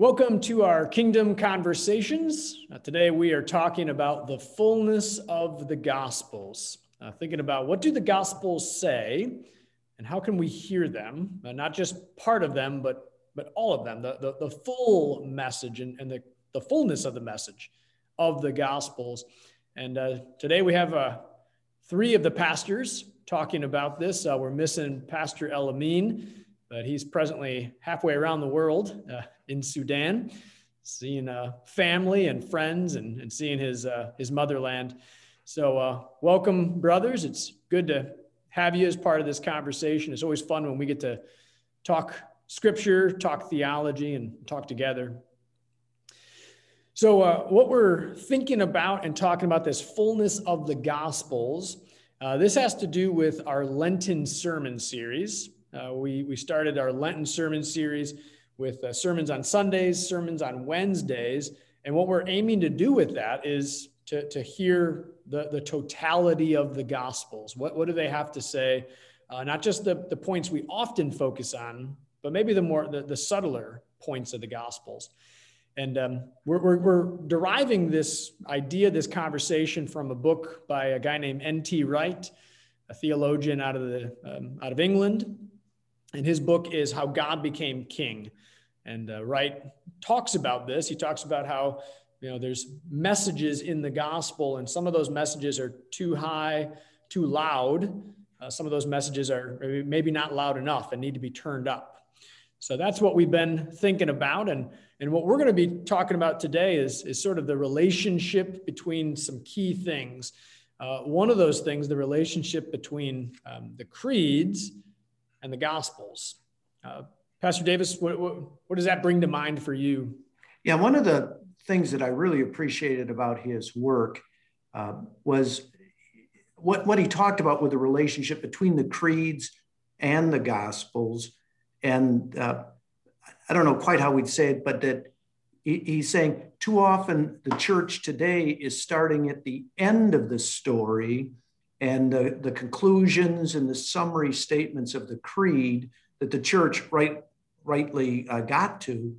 Welcome to our Kingdom Conversations. Uh, today we are talking about the fullness of the Gospels, uh, thinking about what do the Gospels say and how can we hear them, uh, not just part of them, but, but all of them, the, the, the full message and, and the, the fullness of the message of the Gospels. And uh, today we have uh, three of the pastors talking about this. Uh, we're missing Pastor El Amin but he's presently halfway around the world uh, in Sudan, seeing uh, family and friends and, and seeing his, uh, his motherland. So, uh, welcome, brothers. It's good to have you as part of this conversation. It's always fun when we get to talk scripture, talk theology, and talk together. So, uh, what we're thinking about and talking about this fullness of the Gospels, uh, this has to do with our Lenten sermon series. Uh, we, we started our Lenten sermon series with uh, sermons on Sundays, sermons on Wednesdays. And what we're aiming to do with that is to, to hear the, the totality of the Gospels. What, what do they have to say? Uh, not just the, the points we often focus on, but maybe the more the, the subtler points of the Gospels. And um, we're, we're, we're, deriving this idea, this conversation from a book by a guy named N.T. Wright, a theologian out of, the, um, out of England. And his book is How God Became King. And uh, Wright talks about this. He talks about how you know there's messages in the gospel, and some of those messages are too high, too loud. Uh, some of those messages are maybe not loud enough and need to be turned up. So that's what we've been thinking about. And, and what we're going to be talking about today is, is sort of the relationship between some key things. Uh, one of those things, the relationship between um, the creeds and the Gospels. Uh, Pastor Davis, what, what, what, does that bring to mind for you? Yeah, one of the things that I really appreciated about his work uh, was what, what he talked about with the relationship between the creeds and the Gospels. And uh, I don't know quite how we'd say it, but that he, he's saying too often the church today is starting at the end of the story and the, the conclusions and the summary statements of the creed that the church right, rightly uh, got to,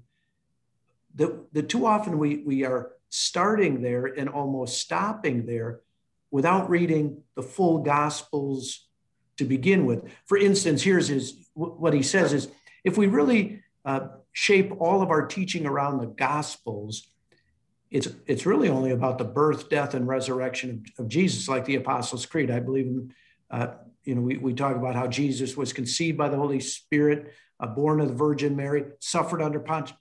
that, that too often we, we are starting there and almost stopping there without reading the full gospels to begin with. For instance, here's his what he says is if we really uh, shape all of our teaching around the gospels, it's it's really only about the birth, death, and resurrection of, of Jesus, like the Apostles' Creed. I believe in, uh, you know, we, we talk about how Jesus was conceived by the Holy Spirit, uh, born of the Virgin Mary, suffered under Pontius.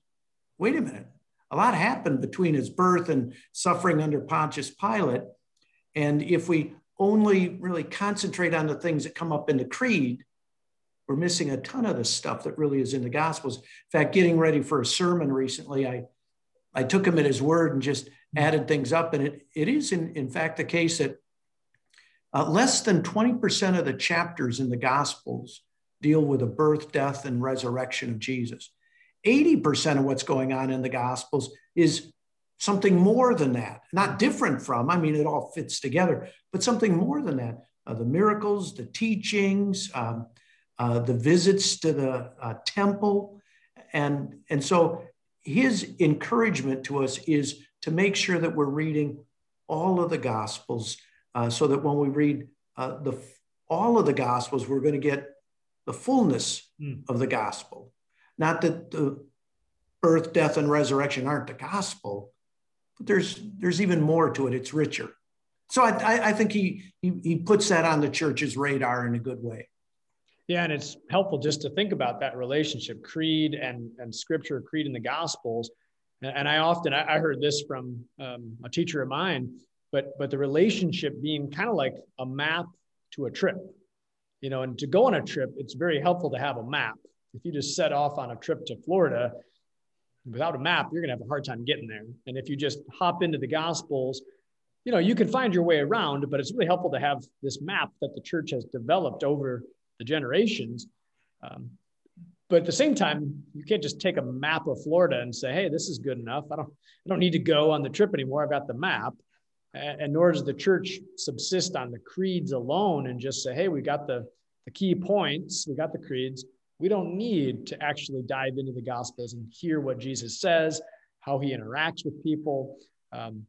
Wait a minute, a lot happened between his birth and suffering under Pontius Pilate, and if we only really concentrate on the things that come up in the creed, we're missing a ton of the stuff that really is in the Gospels. In fact, getting ready for a sermon recently, I I took him at his word and just added things up. And it, it is, in, in fact, the case that uh, less than 20% of the chapters in the Gospels deal with the birth, death, and resurrection of Jesus. 80% of what's going on in the Gospels is something more than that, not different from, I mean, it all fits together, but something more than that. Uh, the miracles, the teachings, um, uh, the visits to the uh, temple. And, and so his encouragement to us is to make sure that we're reading all of the gospels uh, so that when we read uh, the all of the gospels we're going to get the fullness mm. of the gospel. Not that the birth death and resurrection aren't the gospel but there's there's even more to it. It's richer. So i, I think he, he he puts that on the church's radar in a good way yeah, and it's helpful just to think about that relationship, creed and and scripture, creed and the gospels. And, I often I, heard this from um, a teacher of mine, but but the relationship being kind of like a map to a trip, you know. And to go on a trip, it's very helpful to have a map. If you just set off on a trip to Florida without a map, you're gonna have a hard time getting there. And if you just hop into the gospels, you know you can find your way around, but it's really helpful to have this map that the church has developed over the generations. Um, but at the same time, you can't just take a map of Florida and say, "Hey, this is good enough. I don't, I don't need to go on the trip anymore. I've got the map." And, nor does the church subsist on the creeds alone and just say, "Hey, we got the the key points, we got the creeds. We don't need to actually dive into the Gospels and hear what Jesus says, how he interacts with people, um,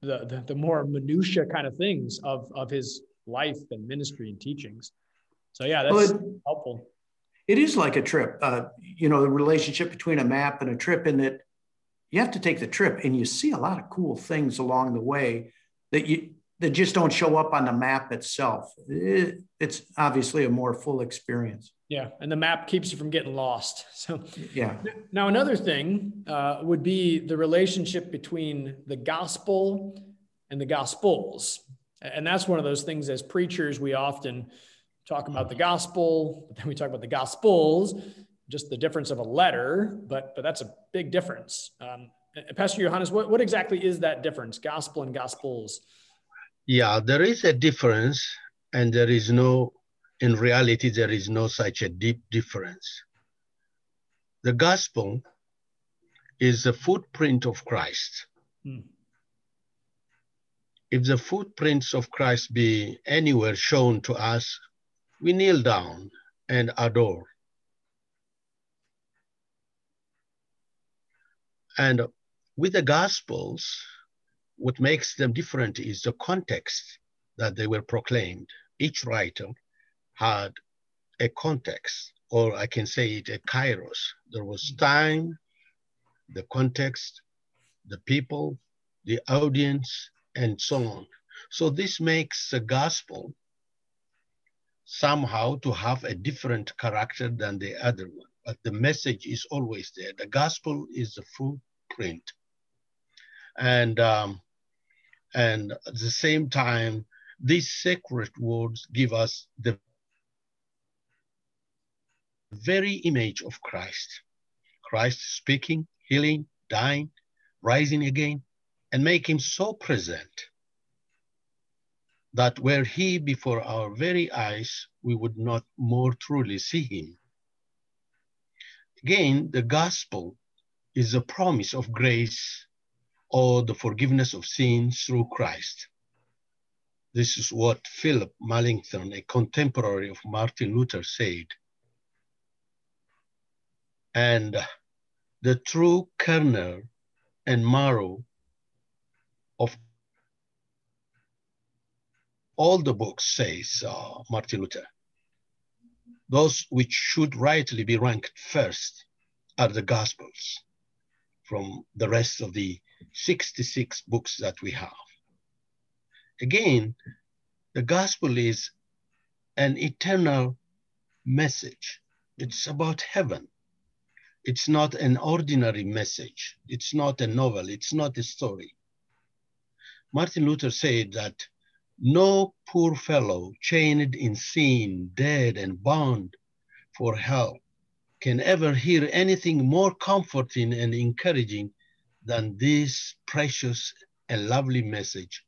the, the, the more minutia kind of things of, of his life and ministry and teachings. So, yeah, that's well, it, helpful. It is like a trip, uh, you know, the relationship between a map and a trip, in that you have to take the trip and you see a lot of cool things along the way that you that just don't show up on the map itself. It, it's obviously a more full experience. Yeah, and the map keeps you from getting lost. So yeah. Now another thing uh, would be the relationship between the gospel and the gospels, and that's one of those things as preachers we often talk about the gospel, but then we talk about the gospels, just the difference of a letter, but but that's a big difference. Um, Pastor Johannes, what, what exactly is that difference, gospel and gospels? Yeah, there is a difference, and there is no, in reality, there is no such a deep difference. The gospel is the footprint of Christ. Hmm. If the footprints of Christ be anywhere shown to us, we kneel down and adore. And with the Gospels, what makes them different is the context that they were proclaimed. Each writer had a context, or I can say it a kairos. There was time, the context, the people, the audience, and so on. So this makes the gospel somehow to have a different character than the other one. But the message is always there. The gospel is the footprint. And um, and at the same time, these sacred words give us the very image of Christ. Christ speaking, healing, dying, rising again, and make him so present that were he before our very eyes, we would not more truly see him. Again, the gospel is a promise of grace or the forgiveness of sins through Christ. This is what Philip Melanchthon, a contemporary of Martin Luther, said. And the true kernel and marrow of all the books, says uh, Martin Luther, those which should rightly be ranked first are the Gospels from the rest of the 66 books that we have. Again, the gospel is an eternal message. It's about heaven. It's not an ordinary message. It's not a novel. It's not a story. Martin Luther said that no poor fellow chained in sin, dead and bound for hell can ever hear anything more comforting and encouraging than this precious and lovely message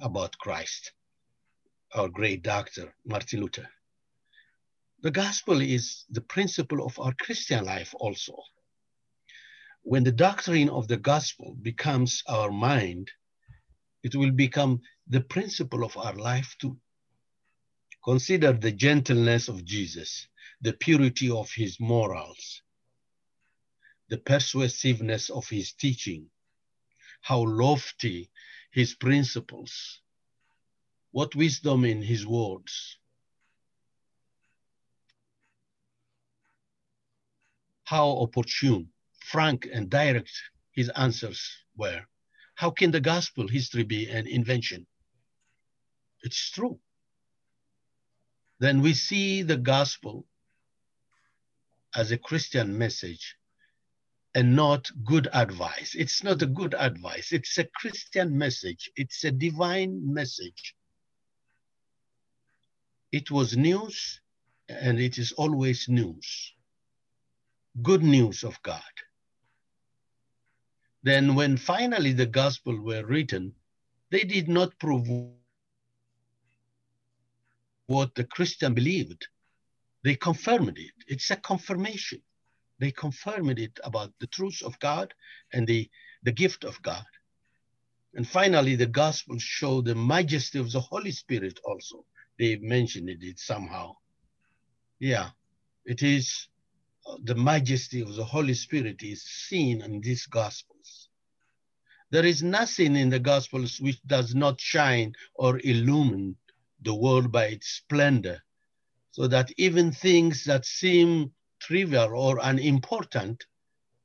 about Christ, our great doctor, Martin Luther. The gospel is the principle of our Christian life also. When the doctrine of the gospel becomes our mind, it will become the principle of our life too. Consider the gentleness of Jesus, the purity of his morals, the persuasiveness of his teaching, how lofty his principles, what wisdom in his words, how opportune, frank, and direct his answers were. How can the gospel history be an invention? It's true. Then we see the gospel as a Christian message and not good advice. It's not a good advice. It's a Christian message. It's a divine message. It was news and it is always news. Good news of God. Then when finally the gospel were written, they did not prove what the Christian believed. They confirmed it. It's a confirmation they confirmed it about the truth of God and the, the gift of God. And finally, the gospel show the majesty of the Holy Spirit also they mentioned it somehow. Yeah, it is the majesty of the Holy Spirit is seen in these Gospels. There is nothing in the Gospels which does not shine or illumine the world by its splendor, so that even things that seem trivial or unimportant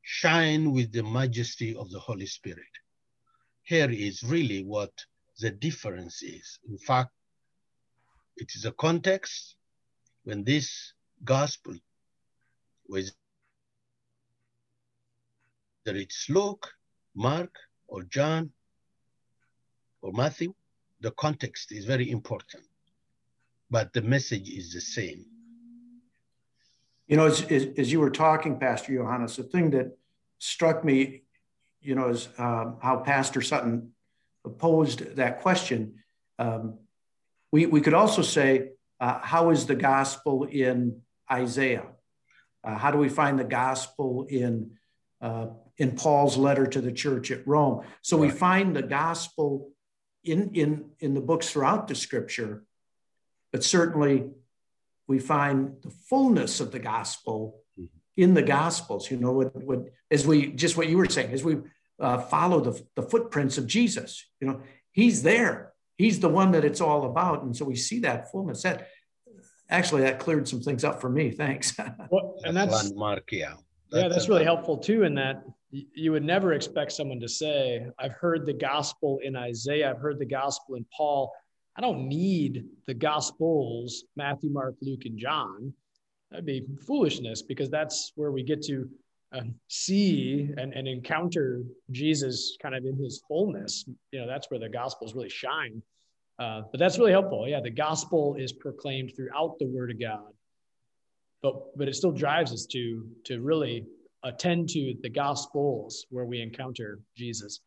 shine with the majesty of the Holy Spirit. Here is really what the difference is. In fact, it is a context when this gospel, whether it's Luke, Mark, or John, or Matthew, the context is very important, but the message is the same. You know, as, as, as you were talking, Pastor Johannes, the thing that struck me, you know, is um, how Pastor Sutton posed that question. Um, we, we could also say, uh, how is the gospel in Isaiah? Uh, how do we find the gospel in, uh, in Paul's letter to the church at Rome? So right. we find the gospel in, in, in the books throughout the scripture, but certainly we find the fullness of the gospel mm-hmm. in the gospels, you know, what, what, as we, just what you were saying, as we uh, follow the, the footprints of Jesus, you know, he's there he's the one that it's all about. And so we see that fullness. That actually that cleared some things up for me. Thanks. well, and that's landmark, yeah. That's yeah, that's really helpful too. In that you would never expect someone to say, "I've heard the gospel in Isaiah. I've heard the gospel in Paul. I don't need the gospels, Matthew, Mark, Luke, and John." That'd be foolishness because that's where we get to uh, see and, and encounter Jesus kind of in his fullness. You know, that's where the gospels really shine. Uh, but that's really helpful. Yeah, the gospel is proclaimed throughout the Word of God, but but it still drives us to to really attend to the gospels where we encounter Jesus.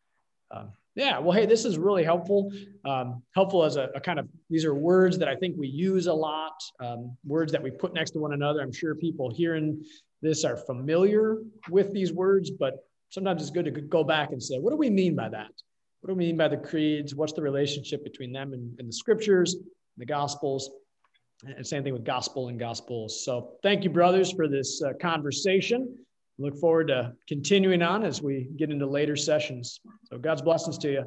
Um, yeah, well, hey, this is really helpful. Um, helpful as a, a, kind of these are words that I think we use a lot, um, words that we put next to one another. I'm sure people hearing this are familiar with these words, but sometimes it's good to go back and say, what do we mean by that? What do we mean by the creeds? What's the relationship between them and, and the scriptures, and the gospels? And same thing with gospel and gospels. So thank you, brothers, for this uh, conversation. Look forward to continuing on as we get into later sessions. So God's blessings to you.